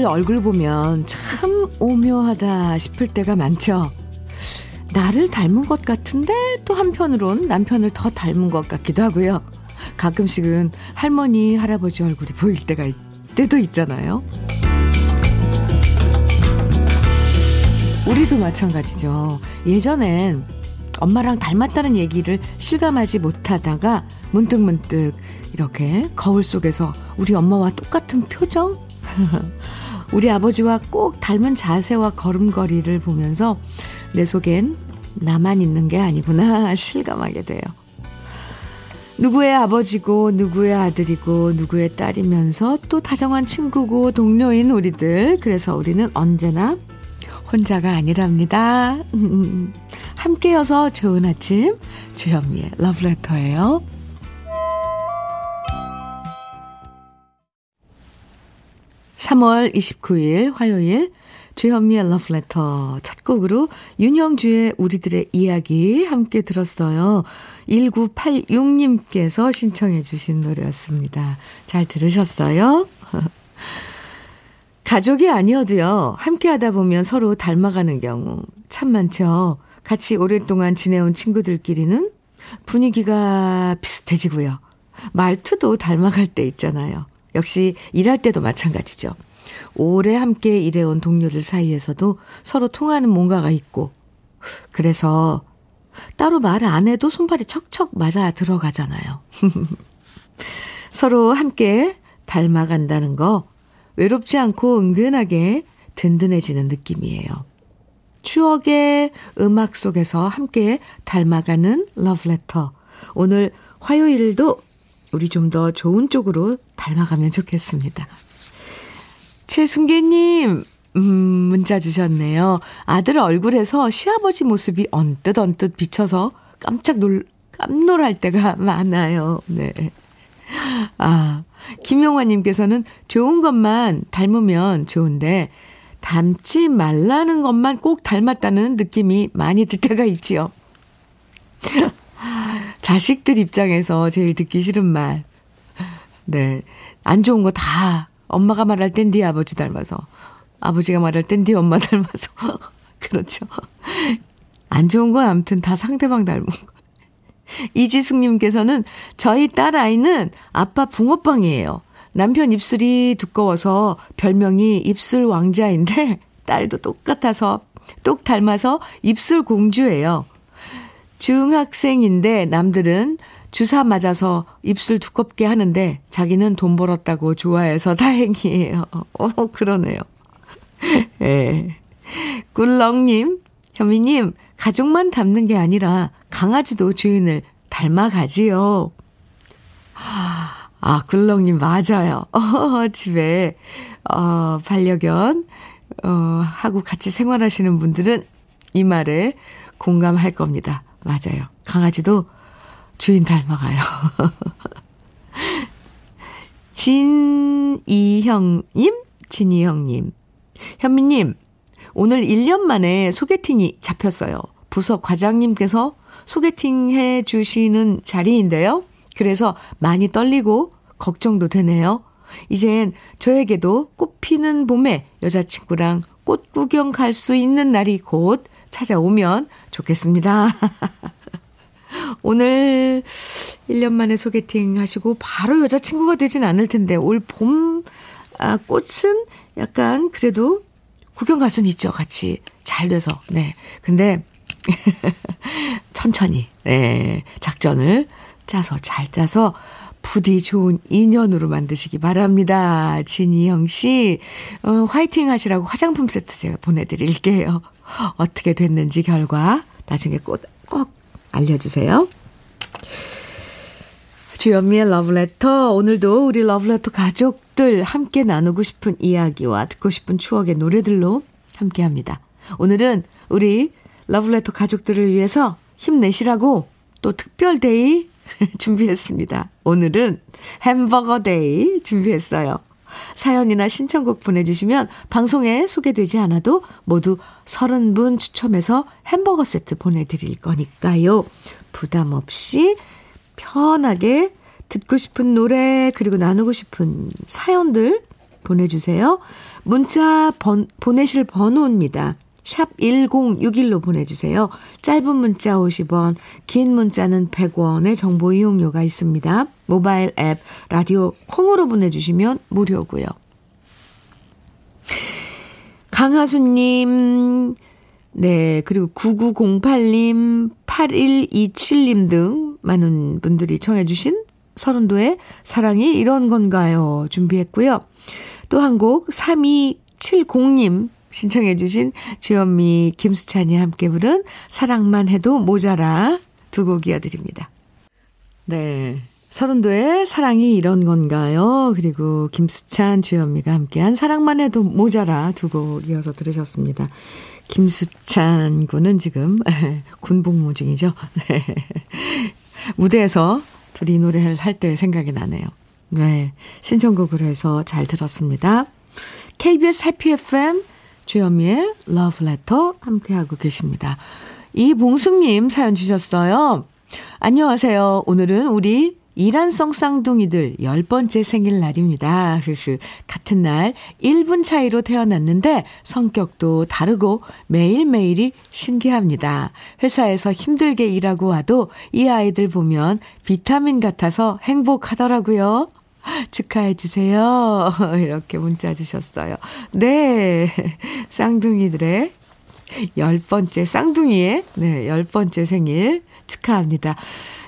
아이들 얼굴 보면 참 오묘하다 싶을 때가 많죠. 나를 닮은 것 같은데 또 한편으론 남편을 더 닮은 것 같기도 하고요. 가끔씩은 할머니, 할아버지 얼굴이 보일 때가 있, 때도 있잖아요. 우리도 마찬가지죠. 예전엔 엄마랑 닮았다는 얘기를 실감하지 못하다가 문득문득 이렇게 거울 속에서 우리 엄마와 똑같은 표정? 우리 아버지와 꼭 닮은 자세와 걸음걸이를 보면서 내 속엔 나만 있는 게 아니구나 실감하게 돼요. 누구의 아버지고 누구의 아들이고 누구의 딸이면서 또 다정한 친구고 동료인 우리들. 그래서 우리는 언제나 혼자가 아니랍니다. 함께여서 좋은 아침 주현미의 러브레터예요. 3월 29일 화요일 주현미의 러브레터 첫 곡으로 윤영주의 우리들의 이야기 함께 들었어요. 1986님께서 신청해 주신 노래였습니다. 잘 들으셨어요? 가족이 아니어도요, 함께 하다 보면 서로 닮아가는 경우 참 많죠. 같이 오랫동안 지내온 친구들끼리는 분위기가 비슷해지고요. 말투도 닮아갈 때 있잖아요. 역시 일할 때도 마찬가지죠. 오래 함께 일해온 동료들 사이에서도 서로 통하는 뭔가가 있고, 그래서 따로 말 안 해도 손발이 척척 맞아 들어가잖아요. 서로 함께 닮아간다는 거 외롭지 않고 은근하게 든든해지는 느낌이에요. 추억의 음악 속에서 함께 닮아가는 러브레터. 오늘 화요일도 우리 좀 더 좋은 쪽으로 닮아가면 좋겠습니다. 최승계님, 음, 문자 주셨네요. 아들 얼굴에서 시아버지 모습이 언뜻 언뜻 비쳐서 깜짝 놀, 깜놀할 때가 많아요. 네. 아, 김용화님께서는 좋은 것만 닮으면 좋은데, 닮지 말라는 것만 꼭 닮았다는 느낌이 많이 들 때가 있지요. 자식들 입장에서 제일 듣기 싫은 말. 네. 안 좋은 거 다 엄마가 말할 땐 네 아버지 닮아서. 아버지가 말할 땐 네 엄마 닮아서. 그렇죠. 안 좋은 건 아무튼 다 상대방 닮은 거. 이지숙님께서는 저희 딸 아이는 아빠 붕어빵이에요. 남편 입술이 두꺼워서 별명이 입술 왕자인데 딸도 똑같아서 똑 닮아서 입술 공주예요. 중학생인데 남들은 주사 맞아서 입술 두껍게 하는데 자기는 돈 벌었다고 좋아해서 다행이에요. 어, 그러네요. 예. 네. 꿀렁님, 현미님, 가족만 닮는 게 아니라 강아지도 주인을 닮아가지요. 아, 꿀렁님, 맞아요. 어, 집에, 어, 반려견, 어, 하고 같이 생활하시는 분들은 이 말에 공감할 겁니다. 맞아요. 강아지도 주인 닮아가요. 진이형님? 진이형님. 현미님, 오늘 1년 만에 소개팅이 잡혔어요. 부서 과장님께서 소개팅 해 주시는 자리인데요. 그래서 많이 떨리고 걱정도 되네요. 이젠 저에게도 꽃 피는 봄에 여자친구랑 꽃 구경 갈 수 있는 날이 곧 찾아오면 좋겠습니다. 오늘 1년 만에 소개팅 하시고 바로 여자친구가 되진 않을 텐데 올 봄, 아, 꽃은 약간 그래도 구경 갈 수는 있죠. 같이 잘 돼서. 네. 근데 천천히, 네. 작전을 짜서 잘 짜서 부디 좋은 인연으로 만드시기 바랍니다. 진희영 씨, 어, 화이팅 하시라고 화장품 세트 제가 보내드릴게요. 어떻게 됐는지 결과 나중에 꼭, 꼭 알려주세요. 주연미의 러브레터. 오늘도 우리 러브레터 가족들 함께 나누고 싶은 이야기와 듣고 싶은 추억의 노래들로 함께 합니다. 오늘은 우리 러브레터 가족들을 위해서 힘내시라고 또 특별 day 준비했습니다. 오늘은 햄버거 day 준비했어요. 사연이나 신청곡 보내주시면 방송에 소개되지 않아도 모두 30분 추첨해서 햄버거 세트 보내드릴 거니까요. 부담 없이 편하게 듣고 싶은 노래 그리고 나누고 싶은 사연들 보내주세요. 문자 번, 보내실 번호입니다. 샵 1061로 보내주세요. 짧은 문자 50원, 긴 문자는 100원의 정보 이용료가 있습니다. 모바일 앱, 라디오 콩으로 보내주시면 무료고요. 강하수님, 네, 그리고 9908님, 8127님 등 많은 분들이 청해주신 서른도의 사랑이 이런 건가요? 준비했고요. 또 한 곡 3270님 신청해 주신 주현미, 김수찬이 함께 부른 사랑만 해도 모자라 두 곡 이어드립니다. 네. 서른도의 사랑이 이런 건가요? 그리고 김수찬, 주현미가 함께한 사랑만 해도 모자라 두 곡 이어서 들으셨습니다. 김수찬 군은 지금 군복무 중이죠. 네. 무대에서 둘이 노래를 할 때 생각이 나네요. 네. 신청곡을 해서 잘 들었습니다. KBS 해피 FM 주현미의 Love Letter 함께하고 계십니다. 이봉숙님 사연 주셨어요. 안녕하세요. 오늘은 우리 이란성 쌍둥이들 열 번째 생일날입니다. 같은 날 1분 차이로 태어났는데 성격도 다르고 매일매일이 신기합니다. 회사에서 힘들게 일하고 와도 이 아이들 보면 비타민 같아서 행복하더라고요. 축하해 주세요. 이렇게 문자 주셨어요. 네. 쌍둥이들의 열 번째, 쌍둥이의, 네, 열 번째 생일 축하합니다.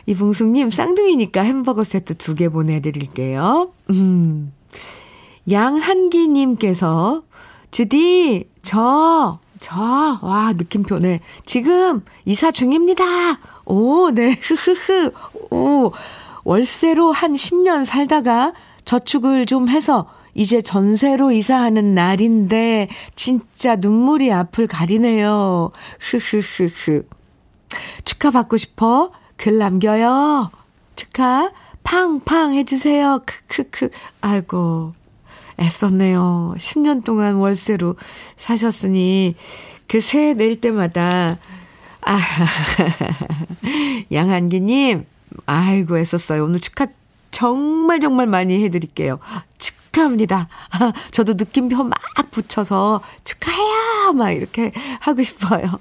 이붕숙님, 쌍둥이니까 햄버거 세트 두 개 보내드릴게요. 음. 양한기님께서, 주디, 저, 저, 와, 느낌표 네. 지금 이사 중입니다. 오, 네, 흐흐흐. 오, 월세로 한 10년 살다가 저축을 좀 해서 이제 전세로 이사하는 날인데 진짜 눈물이 앞을 가리네요. 흐흐흐흐. 축하받고 싶어? 글 남겨요. 축하 팡팡 해주세요. 크크크. 아이고 애썼네요. 10년 동안 월세로 사셨으니 그새낼 때마다 아 양한기님 아이고, 애썼어요. 오늘 축하 정말 정말 많이 해드릴게요. 축하합니다. 저도 느낌표 막 붙여서 축하해요! 막 이렇게 하고 싶어요.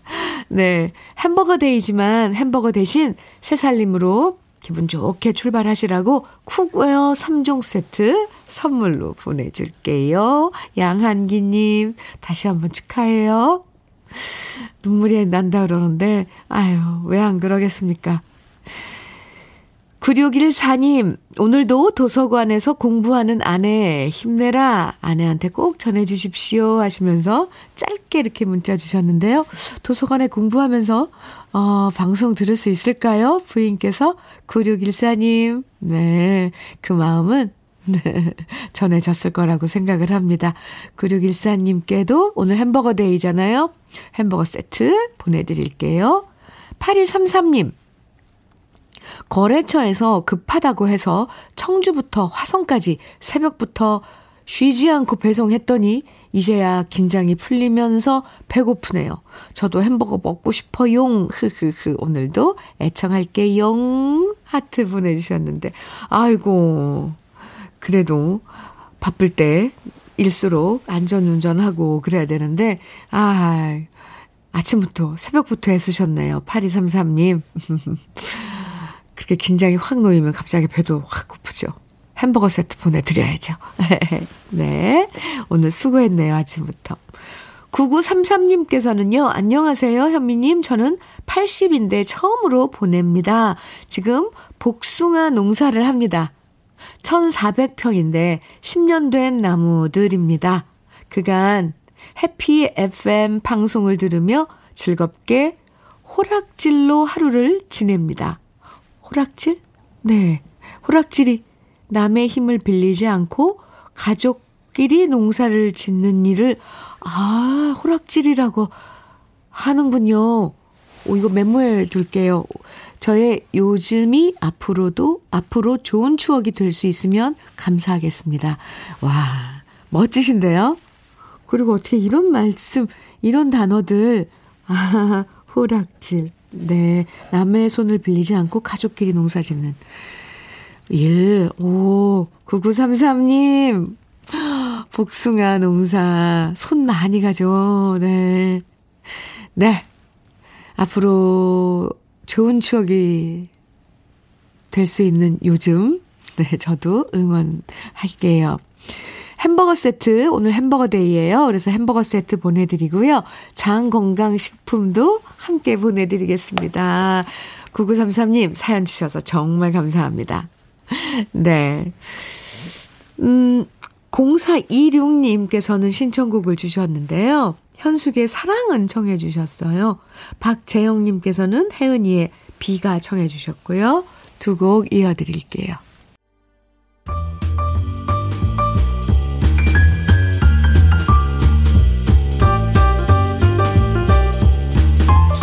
네. 햄버거 day지만 햄버거 대신 새살림으로 기분 좋게 출발하시라고 cookware 3종 세트 선물로 보내줄게요. 양한기님, 다시 한번 축하해요. 눈물이 난다 그러는데, 아유, 왜 안 그러겠습니까? 9614님, 오늘도 도서관에서 공부하는 아내 힘내라. 아내한테 꼭 전해주십시오. 하시면서 짧게 이렇게 문자 주셨는데요. 도서관에 공부하면서, 어, 방송 들을 수 있을까요? 부인께서 9614님, 네, 그 마음은 네, 전해졌을 거라고 생각을 합니다. 9614님께도 오늘 햄버거 데이잖아요. 햄버거 세트 보내드릴게요. 8233님, 거래처에서 급하다고 해서 청주부터 화성까지 새벽부터 쉬지 않고 배송했더니 이제야 긴장이 풀리면서 배고프네요. 저도 햄버거 먹고 싶어용. 흐흐흐. 오늘도 애청할게용. 하트 보내주셨는데. 아이고. 그래도 바쁠 때 일수록 안전운전하고 그래야 되는데, 아, 아침부터, 새벽부터 애쓰셨네요. 8233님. 그렇게 긴장이 확 놓이면 갑자기 배도 확 고프죠. 햄버거 세트 보내드려야죠. 네. 오늘 수고했네요, 아침부터. 9933님께서는요, 안녕하세요, 현미님. 저는 80인데 처음으로 보냅니다. 지금 복숭아 농사를 합니다. 1400평인데 10년 된 나무들입니다. 그간 해피 FM 방송을 들으며 즐겁게 호락질로 하루를 지냅니다. 호락질? 네. 호락질이 남의 힘을 빌리지 않고 가족끼리 농사를 짓는 일을, 아, 호락질이라고 하는군요. 오, 이거 메모해 둘게요. 저의 요즘이 앞으로도, 앞으로 좋은 추억이 될 수 있으면 감사하겠습니다. 와, 멋지신데요? 그리고 어떻게 이런 말씀, 이런 단어들, 아, 호락질. 네. 남의 손을 빌리지 않고 가족끼리 농사 짓는 일. 오, 9933님. 복숭아 농사 손 많이 가죠. 네. 네. 앞으로 좋은 추억이 될 수 있는 요즘. 네, 저도 응원할게요. 햄버거 세트, 오늘 햄버거 데이예요. 그래서 햄버거 세트 보내드리고요. 장건강식품도 함께 보내드리겠습니다. 9933님 사연 주셔서 정말 감사합니다. 네. 음, 0426님께서는 신청곡을 주셨는데요. 현숙의 사랑은 청해 주셨어요. 박재영님께서는 혜은이의 비가 청해 주셨고요. 두 곡 이어드릴게요.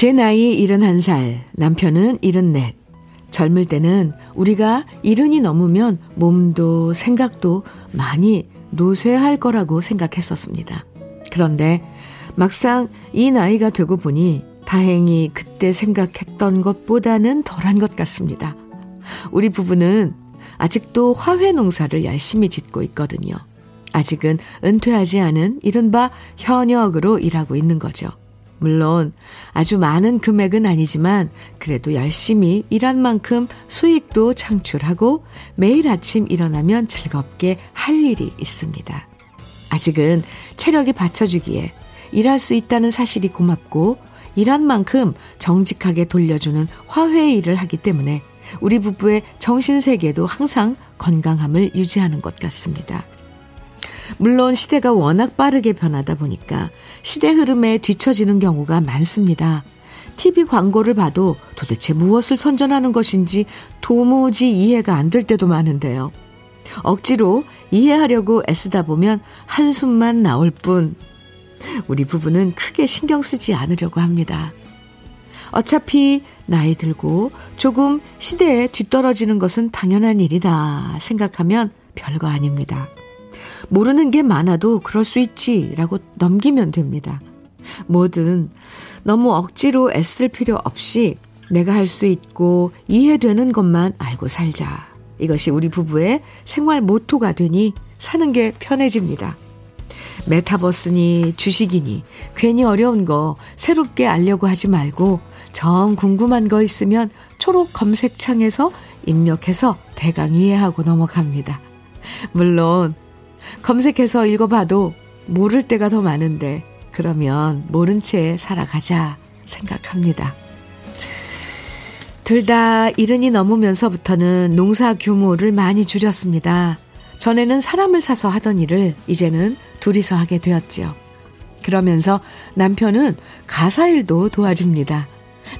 제 나이 71살, 남편은 74. 젊을 때는 우리가 이른이 넘으면 몸도 생각도 많이 노쇠할 거라고 생각했었습니다. 그런데 막상 이 나이가 되고 보니 다행히 그때 생각했던 것보다는 덜한 것 같습니다. 우리 부부는 아직도 화훼 농사를 열심히 짓고 있거든요. 아직은 은퇴하지 않은 이른바 현역으로 일하고 있는 거죠. 물론 아주 많은 금액은 아니지만 그래도 열심히 일한 만큼 수익도 창출하고 매일 아침 일어나면 즐겁게 할 일이 있습니다. 아직은 체력이 받쳐주기에 일할 수 있다는 사실이 고맙고 일한 만큼 정직하게 돌려주는 화훼 일을 하기 때문에 우리 부부의 정신세계도 항상 건강함을 유지하는 것 같습니다. 물론 시대가 워낙 빠르게 변하다 보니까 시대 흐름에 뒤처지는 경우가 많습니다. TV 광고를 봐도 도대체 무엇을 선전하는 것인지 도무지 이해가 안 될 때도 많은데요. 억지로 이해하려고 애쓰다 보면 한숨만 나올 뿐, 우리 부부는 크게 신경 쓰지 않으려고 합니다. 어차피 나이 들고 조금 시대에 뒤떨어지는 것은 당연한 일이다 생각하면 별거 아닙니다. 모르는 게 많아도 그럴 수 있지 라고 넘기면 됩니다. 뭐든 너무 억지로 애쓸 필요 없이 내가 할 수 있고 이해되는 것만 알고 살자. 이것이 우리 부부의 생활 모토가 되니 사는 게 편해집니다. 메타버스니 주식이니 괜히 어려운 거 새롭게 알려고 하지 말고 정 궁금한 거 있으면 초록 검색창에서 입력해서 대강 이해하고 넘어갑니다. 물론 검색해서 읽어봐도 모를 때가 더 많은데 그러면 모른 채 살아가자 생각합니다. 둘 다 이른이 넘으면서부터는 농사 규모를 많이 줄였습니다. 전에는 사람을 사서 하던 일을 이제는 둘이서 하게 되었지요. 그러면서 남편은 가사 일도 도와줍니다.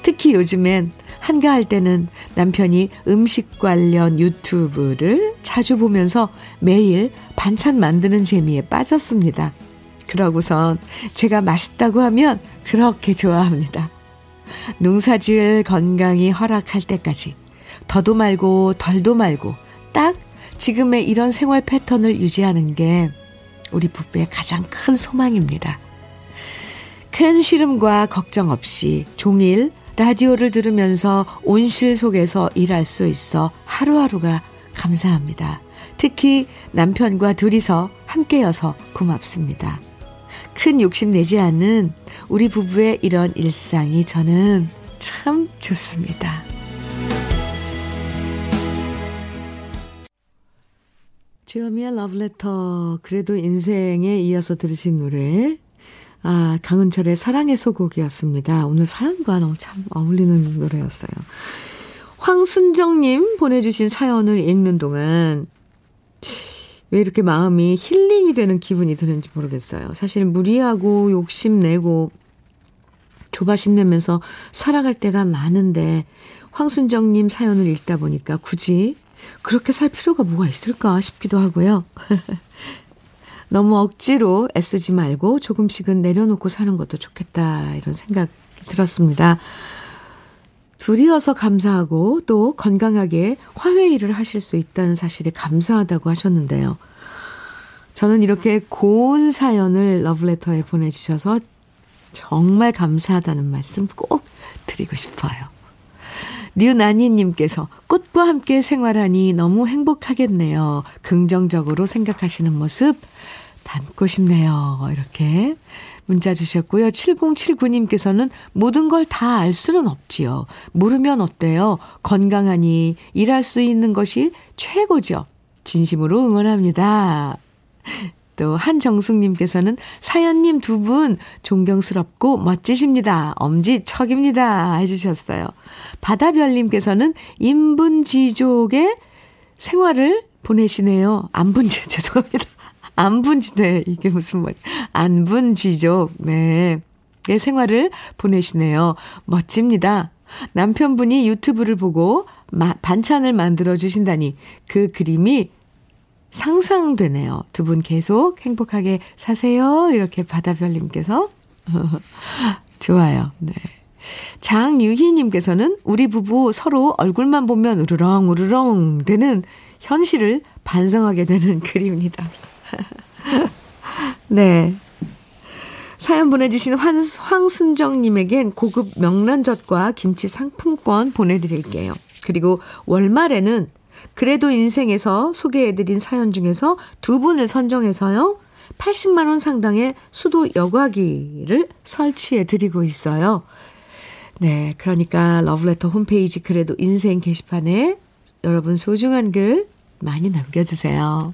특히 요즘엔 한가할 때는 남편이 음식 관련 유튜브를 자주 보면서 매일 반찬 만드는 재미에 빠졌습니다. 그러고선 제가 맛있다고 하면 그렇게 좋아합니다. 농사 지을 건강이 허락할 때까지 더도 말고 덜도 말고 딱 지금의 이런 생활 패턴을 유지하는 게 우리 부부의 가장 큰 소망입니다. 큰 시름과 걱정 없이 종일 라디오를 들으면서 온실 속에서 일할 수 있어 하루하루가 감사합니다. 특히 남편과 둘이서 함께여서 고맙습니다. 큰 욕심 내지 않는 우리 부부의 이런 일상이 저는 참 좋습니다. 주여미의 러브레터 그래도 인생에 이어서 들으신 노래 아, 강은철의 사랑의 소곡이었습니다. 오늘 사연과 너무 참 어울리는 노래였어요. 황순정님 보내주신 사연을 읽는 동안 왜 이렇게 마음이 힐링이 되는 기분이 드는지 모르겠어요. 사실 무리하고 욕심내고 조바심 내면서 살아갈 때가 많은데 황순정님 사연을 읽다 보니까 굳이 그렇게 살 필요가 뭐가 있을까 싶기도 하고요. 너무 억지로 애쓰지 말고 조금씩은 내려놓고 사는 것도 좋겠다. 이런 생각이 들었습니다. 둘이어서 감사하고 또 건강하게 화해일을 하실 수 있다는 사실에 감사하다고 하셨는데요. 저는 이렇게 고운 사연을 러브레터에 보내주셔서 정말 감사하다는 말씀 꼭 드리고 싶어요. 류나니님께서 꽃과 함께 생활하니 너무 행복하겠네요. 긍정적으로 생각하시는 모습 닮고 싶네요. 이렇게 문자 주셨고요. 7079님께서는 모든 걸 다 알 수는 없지요. 모르면 어때요? 건강하니 일할 수 있는 것이 최고죠. 진심으로 응원합니다. 또 한정숙님께서는 사연님 두 분 존경스럽고 멋지십니다. 엄지척입니다. 해주셨어요. 바다별님께서는 인분지족의 생활을 보내시네요. 안분지 죄송합니다. 안분지, 네, 이게 무슨 말, 안분지족, 네. 내 생활을 보내시네요. 멋집니다. 남편분이 유튜브를 보고 마, 반찬을 만들어 주신다니 그 그림이 상상되네요. 두 분 계속 행복하게 사세요. 이렇게 바다별님께서. 좋아요. 네. 장유희님께서는 우리 부부 서로 얼굴만 보면 우르렁 우르렁 되는 현실을 반성하게 되는 글입니다. 네. 사연 보내주신 황, 황순정님에겐 고급 명란젓과 김치 상품권 보내드릴게요. 그리고 월말에는 그래도 인생에서 소개해드린 사연 중에서 두 분을 선정해서요. 80만원 상당의 수도 여과기를 설치해드리고 있어요. 네. 그러니까 러브레터 홈페이지 그래도 인생 게시판에 여러분 소중한 글 많이 남겨주세요.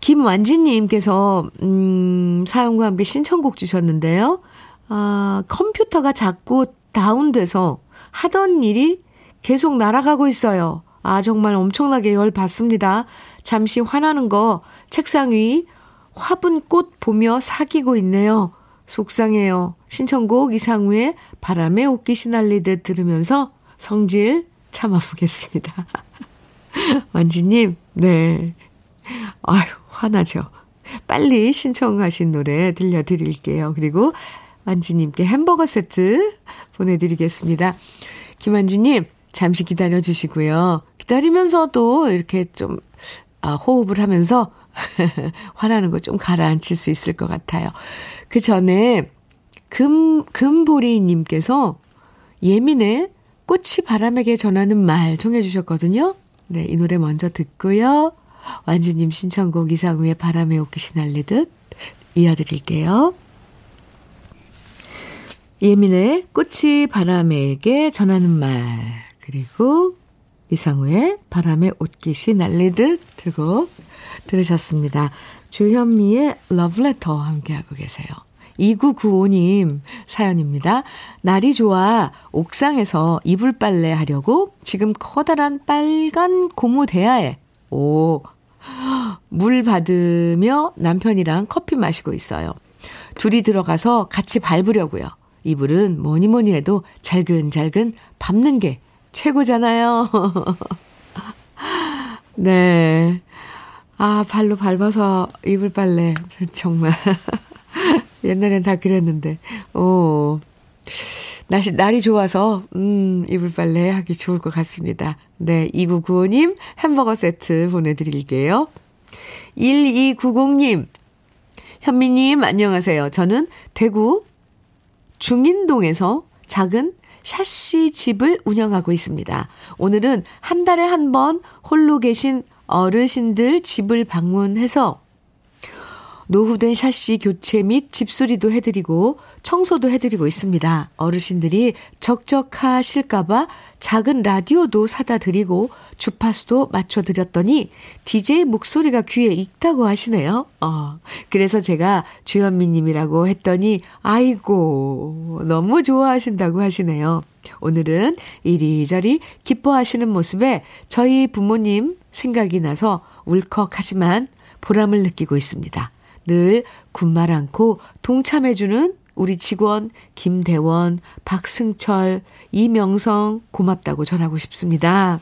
김완진님께서, 음, 사연과 함께 신청곡 주셨는데요. 아, 컴퓨터가 자꾸 다운돼서 하던 일이 계속 날아가고 있어요. 아, 정말 엄청나게 열 받습니다. 잠시 화나는 거 책상 위 화분 꽃 보며 사귀고 있네요. 속상해요. 신청곡 이상우의 바람에 옷깃이 날리듯 들으면서 성질 참아보겠습니다. 완지님, 네. 아유, 화나죠. 빨리 신청하신 노래 들려드릴게요. 그리고 완지님께 햄버거 세트 보내드리겠습니다. 김완지님, 잠시 기다려 주시고요. 기다리면서도 이렇게 좀 아, 호흡을 하면서 화나는 거 좀 가라앉힐 수 있을 것 같아요. 그 전에 금, 금보리님께서 예민해 꽃이 바람에게 전하는 말 청해 주셨거든요. 네, 이 노래 먼저 듣고요. 완주님 신청곡 이상우의 바람에 옷깃이 날리듯 이어드릴게요. 예민의 꽃이 바람에게 전하는 말 그리고 이상우의 바람에 옷깃이 날리듯 두고 들으셨습니다. 주현미의 러브레터 함께하고 계세요. 2995님 사연입니다. 날이 좋아 옥상에서 이불 빨래 하려고 지금 커다란 빨간 고무 대야에 오, 물 받으며 남편이랑 커피 마시고 있어요. 둘이 들어가서 같이 밟으려고요. 이불은 뭐니 뭐니 해도 잘근잘근 밟는 게 최고잖아요. 네. 아, 발로 밟아서 이불 빨래. 정말. 옛날엔 다 그랬는데. 오. 날이, 날이 좋아서, 음, 이불 빨래 하기 좋을 것 같습니다. 네, 2995님 햄버거 세트 보내드릴게요. 1290님, 현미님, 안녕하세요. 저는 대구 중인동에서 작은 샤시 집을 운영하고 있습니다. 오늘은 한 달에 한 번 홀로 계신 어르신들 집을 방문해서 노후된 샤시 교체 및 집수리도 해드리고 청소도 해드리고 있습니다. 어르신들이 적적하실까봐 작은 라디오도 사다 드리고 주파수도 맞춰드렸더니 DJ 목소리가 귀에 익다고 하시네요. 어, 그래서 제가 주현미님이라고 했더니 아이고 너무 좋아하신다고 하시네요. 오늘은 이리저리 기뻐하시는 모습에 저희 부모님 생각이 나서 울컥하지만 보람을 느끼고 있습니다. 늘 군말 않고 동참해주는 우리 직원 김대원, 박승철, 이명성 고맙다고 전하고 싶습니다.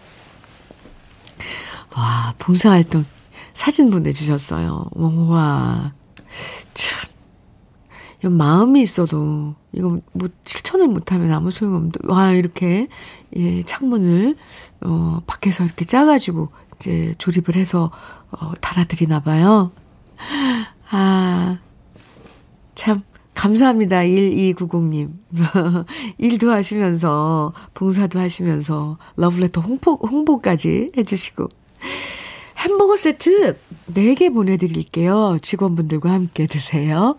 와, 봉사활동 사진 보내주셨어요. 와, 참. 마음이 있어도, 이거 뭐, 실천을 못하면 아무 소용없는데, 와, 이렇게, 예, 창문을, 어, 밖에서 이렇게 짜가지고, 이제 조립을 해서, 어, 달아드리나 봐요. 아, 참, 감사합니다. 1290님. 일도 하시면서, 봉사도 하시면서, 러브레터 홍보, 홍보까지 해주시고. 햄버거 세트 4개 보내드릴게요. 직원분들과 함께 드세요.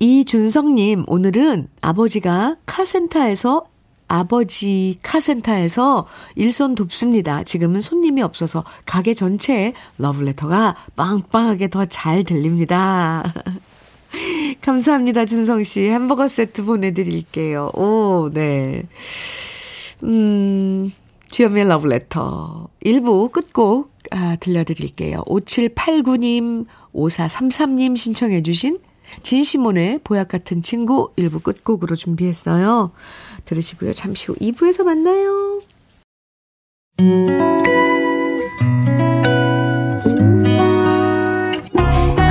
이준성님, 오늘은 아버지가 카센터에서 아버지 카센터에서 일손 돕습니다. 지금은 손님이 없어서 가게 전체에 러브레터가 빵빵하게 더 잘 들립니다. 감사합니다, 준성 씨. 햄버거 세트 보내드릴게요. 오, 네. 음, 주현미의 러브레터. 1부 끝곡 아, 들려드릴게요. 5789님, 5433님 신청해주신 진시몬의 보약 같은 친구 1부 끝곡으로 준비했어요. 들으시고요. 잠시 후 2부에서 만나요.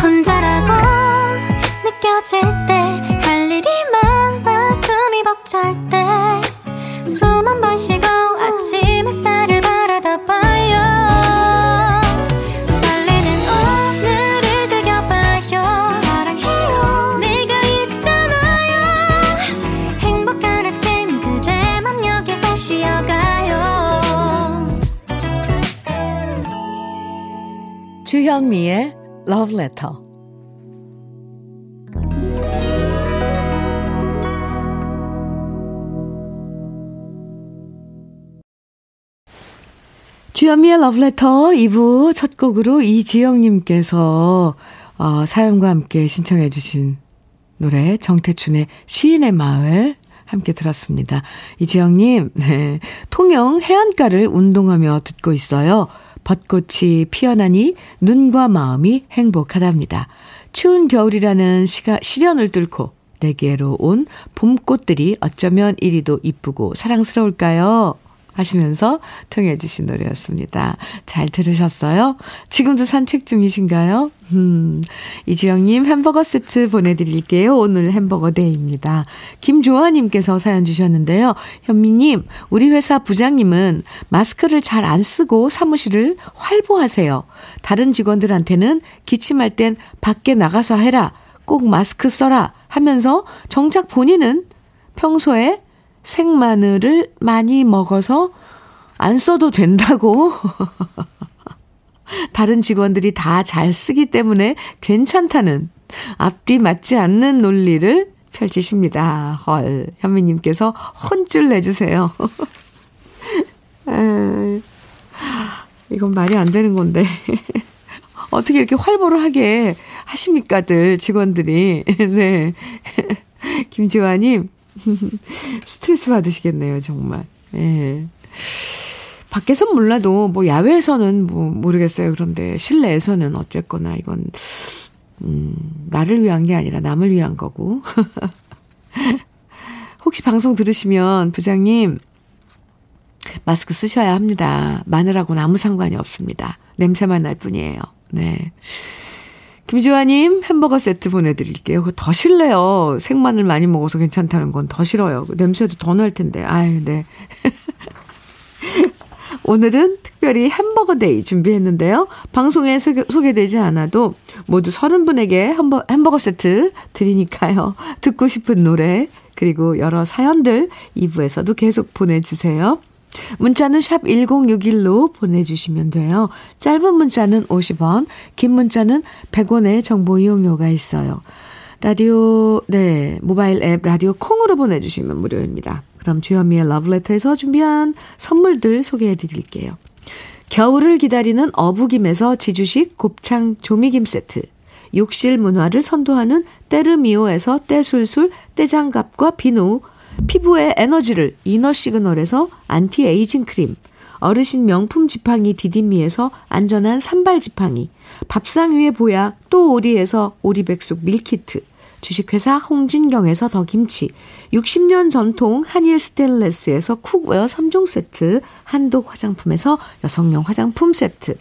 혼자라고 느껴질 때 할 일이 많아 숨이 벅찰 때 주현미의 Love Letter. 주현미의 Love Letter 2부 첫 곡으로 이지영님께서 어, 사연과 함께 신청해 주신 노래 정태춘의 시인의 마을 함께 들었습니다. 이지영님, 네. 통영 해안가를 운동하며 듣고 있어요. 벚꽃이 피어나니 눈과 마음이 행복하답니다. 추운 겨울이라는 시가, 시련을 뚫고 내게로 온 봄꽃들이 어쩌면 이리도 이쁘고 사랑스러울까요? 하시면서 청해 주신 노래였습니다. 잘 들으셨어요? 지금도 산책 중이신가요? 음, 이지영님 햄버거 세트 보내드릴게요. 오늘 햄버거 day입니다. 김조아님께서 사연 주셨는데요. 현미님, 우리 회사 부장님은 마스크를 잘 안 쓰고 사무실을 활보하세요. 다른 직원들한테는 기침할 땐 밖에 나가서 해라. 꼭 마스크 써라. 하면서 정작 본인은 평소에 생마늘을 많이 먹어서 안 써도 된다고. 다른 직원들이 다 잘 쓰기 때문에 괜찮다는 앞뒤 맞지 않는 논리를 펼치십니다. 헐, 현미님께서 혼쭐 내주세요. 이건 말이 안 되는 건데. 어떻게 이렇게 활보를 하게 하십니까들 직원들이. 네. 김지화님, 스트레스 받으시겠네요, 정말. 예. 밖에선 몰라도 뭐 야외에서는 뭐 모르겠어요. 그런데 실내에서는 어쨌거나 이건 음, 나를 위한 게 아니라 남을 위한 거고. 혹시 방송 들으시면 부장님 마스크 쓰셔야 합니다. 마늘하고는 아무 상관이 없습니다. 냄새만 날 뿐이에요. 네. 김주환님 햄버거 세트 보내드릴게요. 그거 더 싫대요. 생마늘 많이 먹어서 괜찮다는 건 더 싫어요. 그 냄새도 더 날 텐데. 아유, 네. 오늘은 특별히 햄버거 데이 준비했는데요. 방송에 소개, 소개 되지 않아도 모두 30분에게 햄버, 햄버거 세트 드리니까요. 듣고 싶은 노래, 그리고 여러 사연들 2부에서도 계속 보내주세요. 문자는 샵 1061로 보내주시면 돼요. 짧은 문자는 50원, 긴 문자는 100원의 정보 이용료가 있어요. 라디오, 네, 모바일 앱 라디오 콩으로 보내주시면 무료입니다. 그럼 주현미의 러브레터에서 준비한 선물들 소개해 드릴게요. 겨울을 기다리는 어부김에서 지주식 곱창 조미김 세트. 욕실 문화를 선도하는 때르미오에서 때술술 때장갑과 비누 피부의 에너지를 이너 시그널에서 안티 에이징 크림, 어르신 명품 지팡이 디디미에서 안전한 삼발 지팡이, 밥상 위에 보약 또 오리에서 오리백숙 밀키트, 주식회사 홍진경에서 더김치, 60년 전통 한일 스테인레스에서 쿡웨어 3종 세트, 한독 화장품에서 여성용 화장품 세트,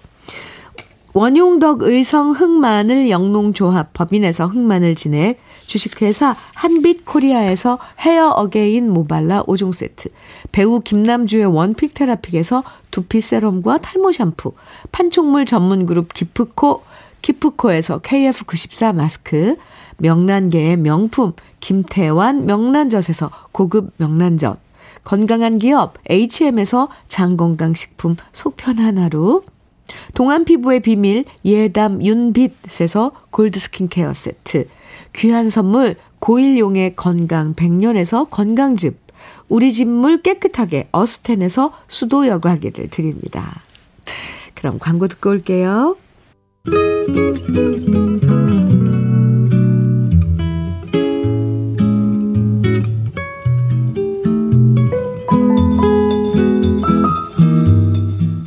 원용덕 의성 흑마늘 영농조합 법인에서 흑마늘 진액, 주식회사 한빛코리아에서 헤어 어게인 모발라 5종 세트, 배우 김남주의 원픽 테라픽에서 두피 세럼과 탈모 샴푸, 판촉물 전문 그룹 기프코, 기프코에서 KF94 마스크, 명란계의 명품 김태환 명란젓에서 고급 명란젓, 건강한 기업 HM에서 장건강식품 속편한 하루, 동안 피부의 비밀 예담 윤빛에서 골드 스킨케어 세트, 귀한 선물 고일용의 건강 100년에서 건강즙, 우리 집물 깨끗하게 어스텐에서 수도 여과기를 드립니다. 그럼 광고 듣고 올게요.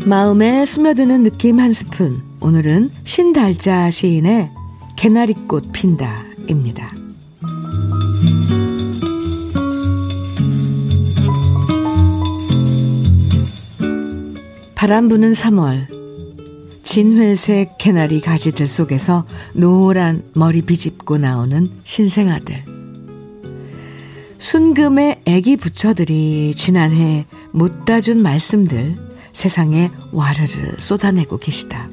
마음에 스며드는 느낌 한 스푼. 오늘은 신달자 시인의 개나리꽃 핀다 입니다. 바람 부는 3월 진회색 개나리 가지들 속에서 노란 머리 비집고 나오는 신생아들. 순금의 애기 부처들이 지난해 못 따준 말씀들 세상에 와르르 쏟아내고 계시다.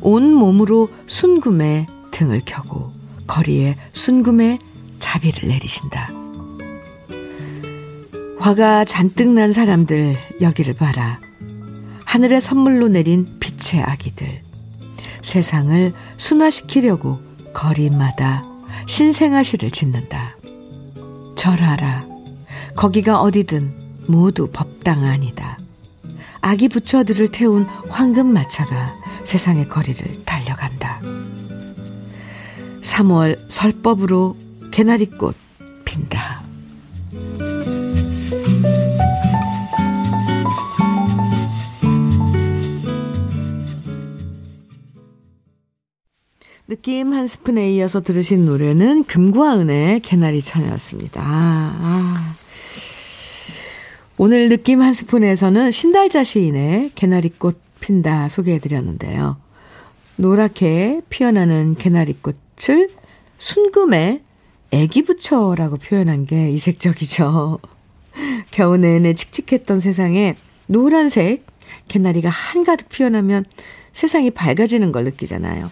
온 몸으로 순금에 등을 켜고 거리에 순금에 자비를 내리신다. 화가 잔뜩 난 사람들 여기를 봐라. 하늘의 선물로 내린 빛의 아기들. 세상을 순화시키려고 거리마다 신생아시를 짓는다. 절하라. 거기가 어디든 모두 법당 아니다. 아기 부처들을 태운 황금 마차가 세상의 거리를 달려간다. 3월 설법으로 개나리꽃 핀다. 느낌 한 스푼에 이어서 들으신 노래는 금과 은의 개나리 천이었습니다. 아, 오늘 느낌 한 스푼에서는 신달자 시인의 개나리꽃 핀다 소개해드렸는데요. 노랗게 피어나는 개나리꽃을 순금에 애기 부처라고 표현한 게 이색적이죠. 겨우 내내 칙칙했던 세상에 노란색 개나리가 한가득 피어나면 세상이 밝아지는 걸 느끼잖아요.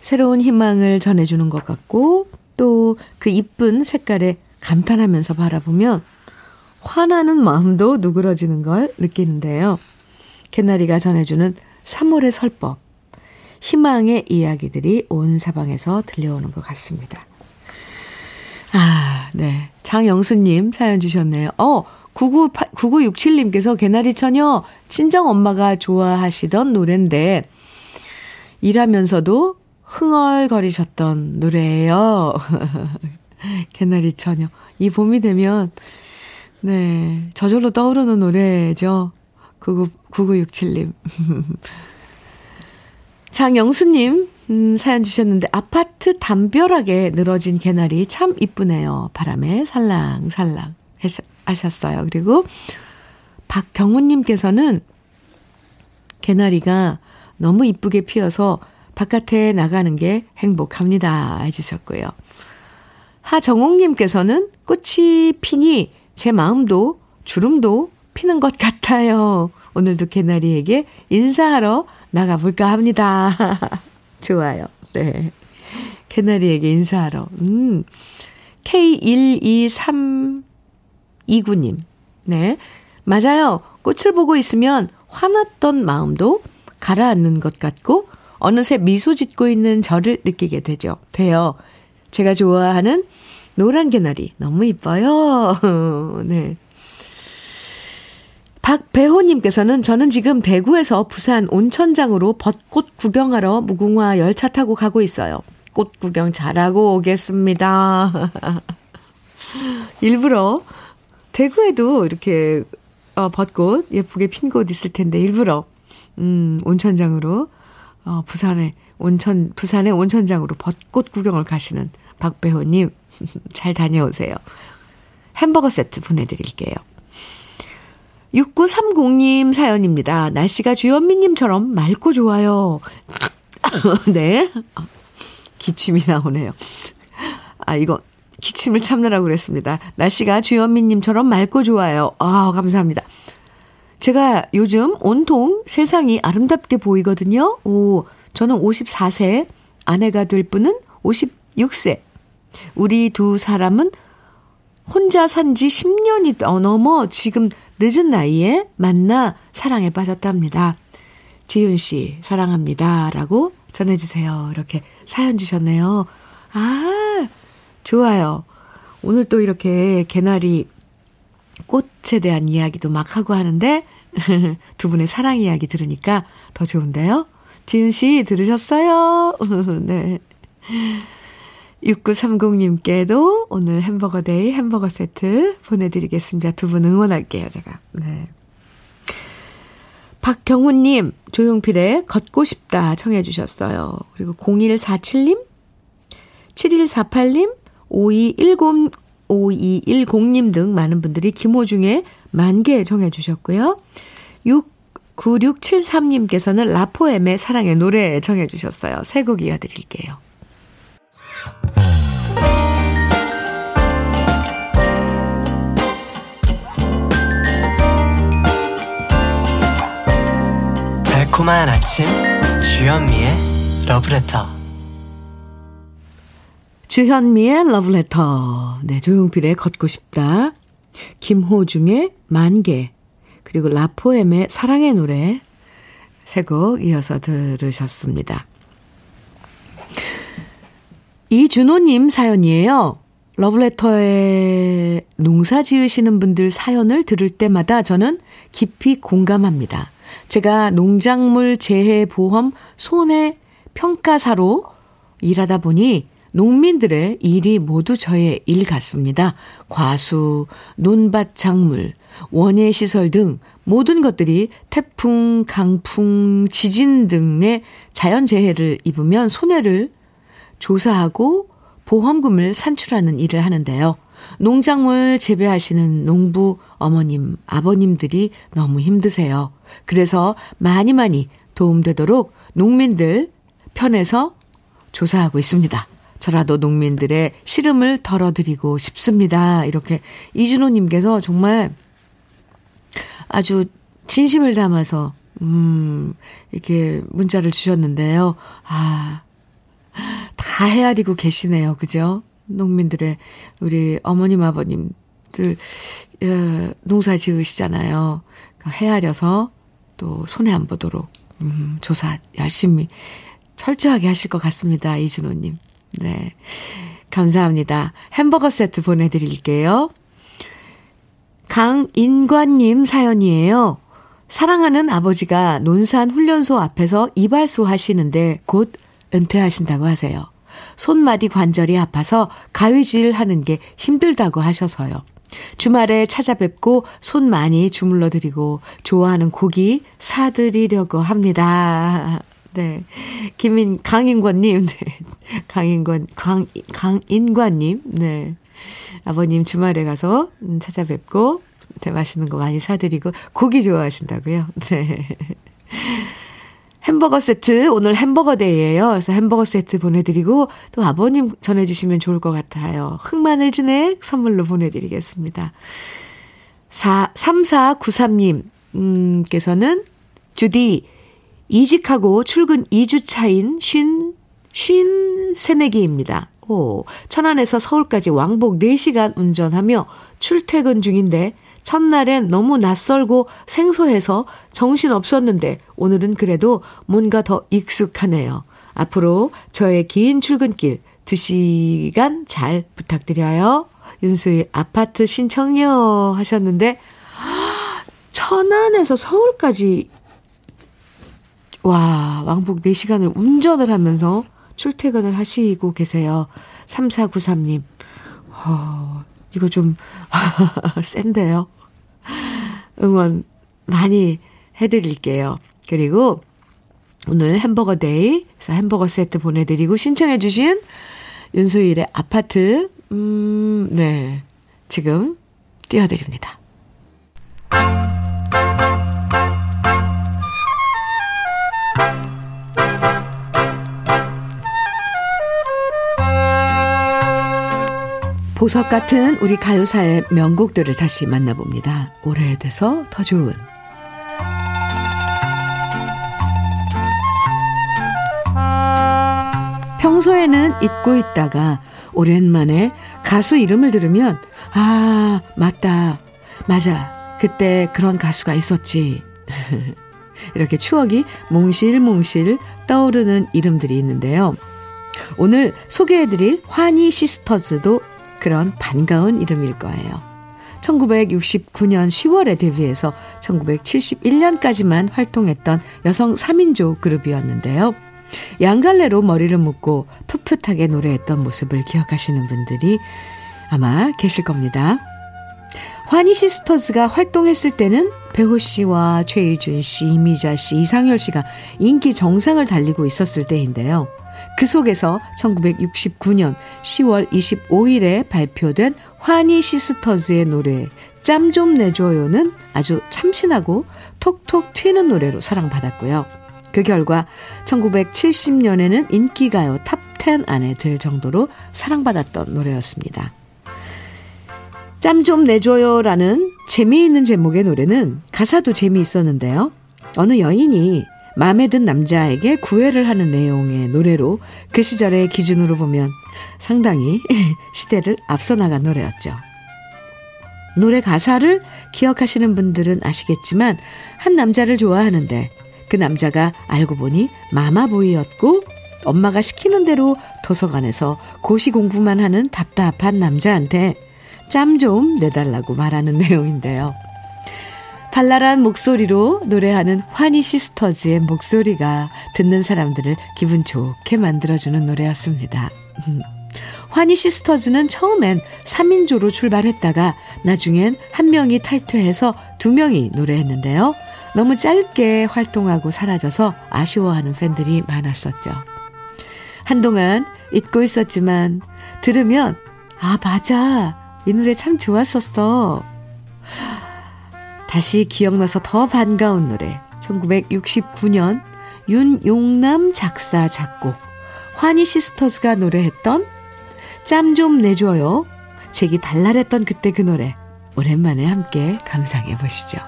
새로운 희망을 전해주는 것 같고 또 그 이쁜 색깔에 감탄하면서 바라보면 화나는 마음도 누그러지는 걸 느끼는데요. 개나리가 전해주는 3월의 설법, 희망의 이야기들이 온 사방에서 들려오는 것 같습니다. 아, 네. 장영수님 사연 주셨네요. 어, 99, 9967님께서 개나리 처녀 친정 엄마가 좋아하시던 노래인데, 일하면서도 흥얼거리셨던 노래예요. 개나리 처녀. 이 봄이 되면 네. 저절로 떠오르는 노래죠. 99, 9967님. 장영수님, 음, 사연 주셨는데, 아파트 담벼락에 늘어진 개나리 참 이쁘네요. 바람에 살랑살랑 하셨어요. 그리고 박경훈님께서는 개나리가 너무 이쁘게 피어서 바깥에 나가는 게 행복합니다. 해주셨고요. 하정옥님께서는 꽃이 피니 제 마음도 주름도 피는 것 같아요. 오늘도 개나리에게 인사하러 나가볼까 합니다. 좋아요. 네. 개나리에게 인사하러. 음. K12329님. 네. 맞아요. 꽃을 보고 있으면 화났던 마음도 가라앉는 것 같고, 어느새 미소 짓고 있는 저를 느끼게 되죠. 돼요. 제가 좋아하는 노란 개나리 너무 이뻐요. 네. 박배호님께서는 저는 지금 대구에서 부산 온천장으로 벚꽃 구경하러 무궁화 열차 타고 가고 있어요. 꽃 구경 잘하고 오겠습니다. 일부러 대구에도 이렇게 어, 벚꽃, 예쁘게 핀 곳 있을 텐데, 일부러, 음, 온천장으로, 어, 부산에, 온천, 부산의 온천장으로 벚꽃 구경을 가시는 박배호님, 잘 다녀오세요. 햄버거 세트 보내드릴게요. 6930님 사연입니다. 날씨가 주현미님처럼 맑고 좋아요. 네. 기침이 나오네요. 아, 이거 기침을 참느라고 그랬습니다. 날씨가 주현미님처럼 맑고 좋아요. 아, 감사합니다. 제가 요즘 온통 세상이 아름답게 보이거든요. 오, 저는 54세, 아내가 될 분은 56세. 우리 두 사람은 혼자 산 지 10년이 넘어 지금 늦은 나이에 만나 사랑에 빠졌답니다. 지윤 씨, 사랑합니다. 라고 전해주세요. 이렇게 사연 주셨네요. 아, 좋아요. 오늘 또 이렇게 개나리 꽃에 대한 이야기도 막 하고 하는데 두 분의 사랑 이야기 들으니까 더 좋은데요. 지윤 씨 들으셨어요? 네. 6930님께도 오늘 햄버거 데이 햄버거 세트 보내드리겠습니다. 두 분 응원할게요, 제가. 네. 박경훈님, 조용필의 걷고 싶다 청해주셨어요. 그리고 0147님, 7148님, 5210, 5210님 등 많은 분들이 김호중의 만개 정해주셨고요. 69673님께서는 라포엠의 사랑의 노래 정해주셨어요. 새곡 이어드릴게요. 달콤한 아침 주현미의 러브레터. 주현미의 러브레터. 네 조용필의 걷고 싶다. 김호중의 만개. 그리고 라포엠의 사랑의 노래. 세 곡 이어서 들으셨습니다. 이준호님 사연이에요. 러브레터에 농사 지으시는 분들 사연을 들을 때마다 저는 깊이 공감합니다. 제가 농작물 재해 보험 손해 평가사로 일하다 보니 농민들의 일이 모두 저의 일 같습니다. 과수, 논밭 작물, 원예 시설 등 모든 것들이 태풍, 강풍, 지진 등의 자연 재해를 입으면 손해를 조사하고 보험금을 산출하는 일을 하는데요. 농작물 재배하시는 농부 어머님, 아버님들이 너무 힘드세요. 그래서 많이 많이 도움되도록 농민들 편에서 조사하고 있습니다. 저라도 농민들의 시름을 덜어드리고 싶습니다. 이렇게 이준호님께서 정말 아주 진심을 담아서, 음, 이렇게 문자를 주셨는데요. 아, 다 헤아리고 계시네요. 그죠? 농민들의, 우리 어머님, 아버님들, 어, 농사 지으시잖아요. 헤아려서 또 손해 안 보도록, 음, 조사 열심히 철저하게 하실 것 같습니다. 이준호님. 네. 감사합니다. 햄버거 세트 보내드릴게요. 강인관님 사연이에요. 사랑하는 아버지가 논산 훈련소 앞에서 이발소 하시는데 곧 은퇴하신다고 하세요. 손마디 관절이 아파서 가위질 하는 게 힘들다고 하셔서요. 주말에 찾아뵙고 손 많이 주물러 드리고 좋아하는 고기 사드리려고 합니다. 네. 김인, 강인권님, 네. 강인권, 강, 강인관님, 네. 아버님 주말에 가서 음, 찾아뵙고, 네, 맛있는 거 많이 사드리고, 고기 좋아하신다고요? 네. 햄버거 세트, 오늘 햄버거 데이예요 그래서 햄버거 세트 보내드리고, 또 아버님 전해주시면 좋을 것 같아요. 흑마늘 진액 선물로 보내드리겠습니다. 4, 3493님, 음, 께서는, 주디, 이직하고 출근 2주 차인 쉰, 쉰 새내기입니다. 오, 천안에서 서울까지 왕복 4시간 운전하며 출퇴근 중인데 첫날엔 너무 낯설고 생소해서 정신 없었는데 오늘은 그래도 뭔가 더 익숙하네요. 앞으로 저의 긴 출근길 2시간 잘 부탁드려요. 윤수의 아파트 신청요 하셨는데 천안에서 서울까지 와, 왕복 4시간을 운전을 하면서 출퇴근을 하시고 계세요. 3493님. 어, 이거 좀, 센데요. 응원 많이 해드릴게요. 그리고 오늘 햄버거 데이, 그래서 햄버거 세트 보내드리고 신청해주신 윤수일의 아파트, 음, 네. 지금 띄워드립니다. 보석 같은 우리 가요사의 명곡들을 다시 만나봅니다. 오래돼서 더 좋은. 평소에는 잊고 있다가 오랜만에 가수 이름을 들으면 아 맞다 맞아 그때 그런 가수가 있었지 이렇게 추억이 몽실몽실 떠오르는 이름들이 있는데요. 오늘 소개해드릴 환희 시스터즈도 그런 반가운 이름일 거예요. 1969년 10월에 데뷔해서 1971년까지만 활동했던 여성 3인조 그룹이었는데요. 양갈래로 머리를 묶고 풋풋하게 노래했던 모습을 기억하시는 분들이 아마 계실 겁니다. 환희 시스터즈가 활동했을 때는 배호 씨와 최희준 씨, 이미자 씨, 이상열 씨가 인기 정상을 달리고 있었을 때인데요. 그 속에서 1969년 10월 25일에 발표된 환희 시스터즈의 노래 짬 좀 내줘요는 아주 참신하고 톡톡 튀는 노래로 사랑받았고요. 그 결과 1970년에는 인기가요 탑10 안에 들 정도로 사랑받았던 노래였습니다. 짬 좀 내줘요라는 재미있는 제목의 노래는 가사도 재미있었는데요. 어느 여인이 마음에 든 남자에게 구애를 하는 내용의 노래로 그 시절의 기준으로 보면 상당히 시대를 앞서 나간 노래였죠. 노래 가사를 기억하시는 분들은 아시겠지만 한 남자를 좋아하는데 그 남자가 알고 보니 마마보이였고 엄마가 시키는 대로 도서관에서 고시 공부만 하는 답답한 남자한테 짬 좀 내달라고 말하는 내용인데요. 발랄한 목소리로 노래하는 환희 시스터즈의 목소리가 듣는 사람들을 기분 좋게 만들어주는 노래였습니다. 환희 시스터즈는 처음엔 3인조로 출발했다가 나중엔 한 명이 탈퇴해서 두 명이 노래했는데요. 너무 짧게 활동하고 사라져서 아쉬워하는 팬들이 많았었죠. 한동안 잊고 있었지만 들으면 아 맞아 이 노래 참 좋았었어. 다시 기억나서 더 반가운 노래 1969년 윤용남 작사 작곡 환희 시스터즈가 노래했던 짬 좀 내줘요. 제기 발랄했던 그때 그 노래 오랜만에 함께 감상해 보시죠.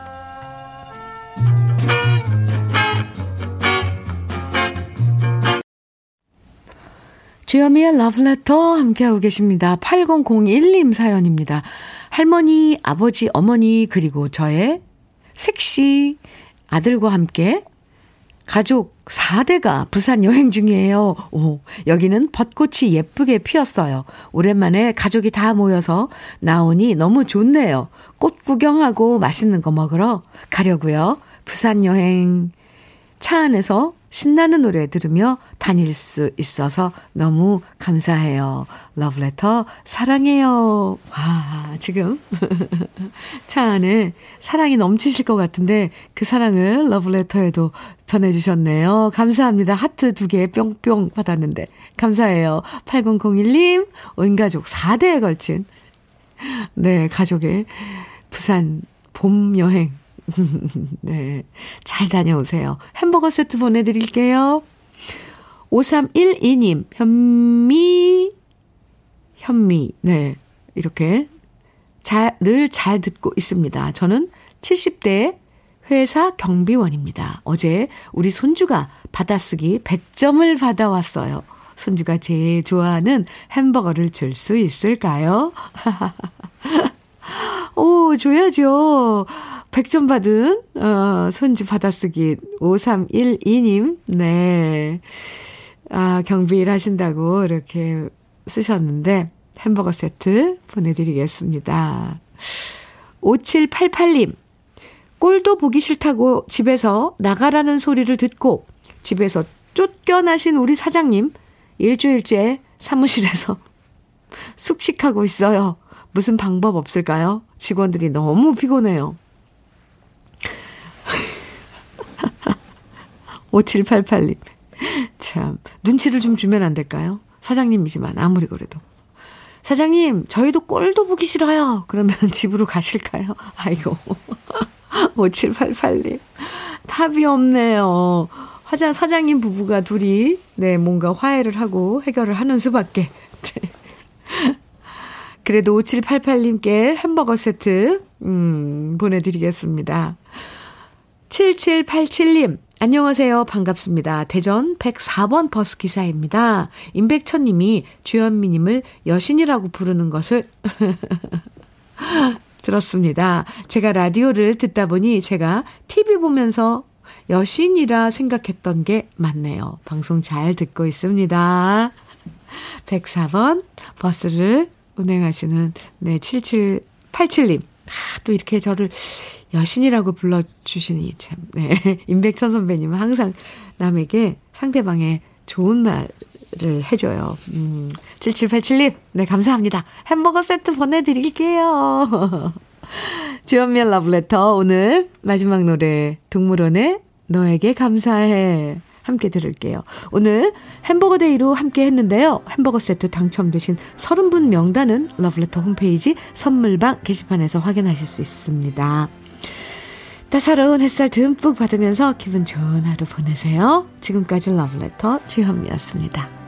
주여미의 러브레터 함께하고 계십니다. 8001님 사연입니다. 할머니, 아버지, 어머니, 그리고 저의 섹시 아들과 함께 가족 4대가 부산 여행 중이에요. 오, 여기는 벚꽃이 예쁘게 피었어요. 오랜만에 가족이 다 모여서 나오니 너무 좋네요. 꽃 구경하고 맛있는 거 먹으러 가려고요. 부산 여행 차 안에서 신나는 노래 들으며 다닐 수 있어서 너무 감사해요. 러브레터 사랑해요. 와, 지금 차 안에 사랑이 넘치실 것 같은데 그 사랑을 러브레터에도 전해주셨네요. 감사합니다. 하트 두 개 뿅뿅 받았는데 감사해요. 8001님 온 가족 4대에 걸친 네 가족의 부산 봄 여행 네. 잘 다녀오세요. 햄버거 세트 보내드릴게요. 5312님, 현미, 현미, 네. 이렇게 잘, 늘 잘 듣고 있습니다. 저는 70대 회사 경비원입니다. 어제 우리 손주가 받아쓰기 100점을 받아왔어요. 손주가 제일 좋아하는 햄버거를 줄 수 있을까요? 오, 줘야죠. 100점 받은, 어, 손주 받아쓰기 5312님, 네. 아, 경비 일 하신다고 이렇게 쓰셨는데, 햄버거 세트 보내드리겠습니다. 5788님, 꼴도 보기 싫다고 집에서 나가라는 소리를 듣고, 집에서 쫓겨나신 우리 사장님, 일주일째 사무실에서 숙식하고 있어요. 무슨 방법 없을까요? 직원들이 너무 피곤해요. 5788님. 참, 눈치를 좀 주면 안 될까요? 사장님이지만, 아무리 그래도. 사장님, 저희도 꼴도 보기 싫어요. 그러면 집으로 가실까요? 아이고. 5788님. 답이 없네요. 화장, 사장님 부부가 둘이, 네, 뭔가 화해를 하고 해결을 하는 수밖에. 네. 그래도 5788님께 햄버거 세트, 음, 보내드리겠습니다. 7787님, 안녕하세요. 반갑습니다. 대전 104번 버스 기사입니다. 임백천 님이 주현미 님을 여신이라고 부르는 것을 들었습니다. 제가 라디오를 듣다 보니 제가 TV 보면서 여신이라 생각했던 게 맞네요. 방송 잘 듣고 있습니다. 104번 버스를 운행하시는 네 7787님. 아, 또 이렇게 저를 여신이라고 불러주시니 참, 네. 임백천 선배님은 항상 남에게 상대방의 좋은 말을 해줘요. 음, 7787님, 네, 감사합니다. 햄버거 세트 보내드릴게요. 주현미의 러브레터, 오늘 마지막 노래, 동물원의 너에게 감사해. 함께 들을게요. 오늘 햄버거 데이로 함께 했는데요. 햄버거 세트 당첨되신 30분 명단은 러브레터 홈페이지 선물방 게시판에서 확인하실 수 있습니다. 따사로운 햇살 듬뿍 받으면서 기분 좋은 하루 보내세요. 지금까지 러브레터 주현미였습니다.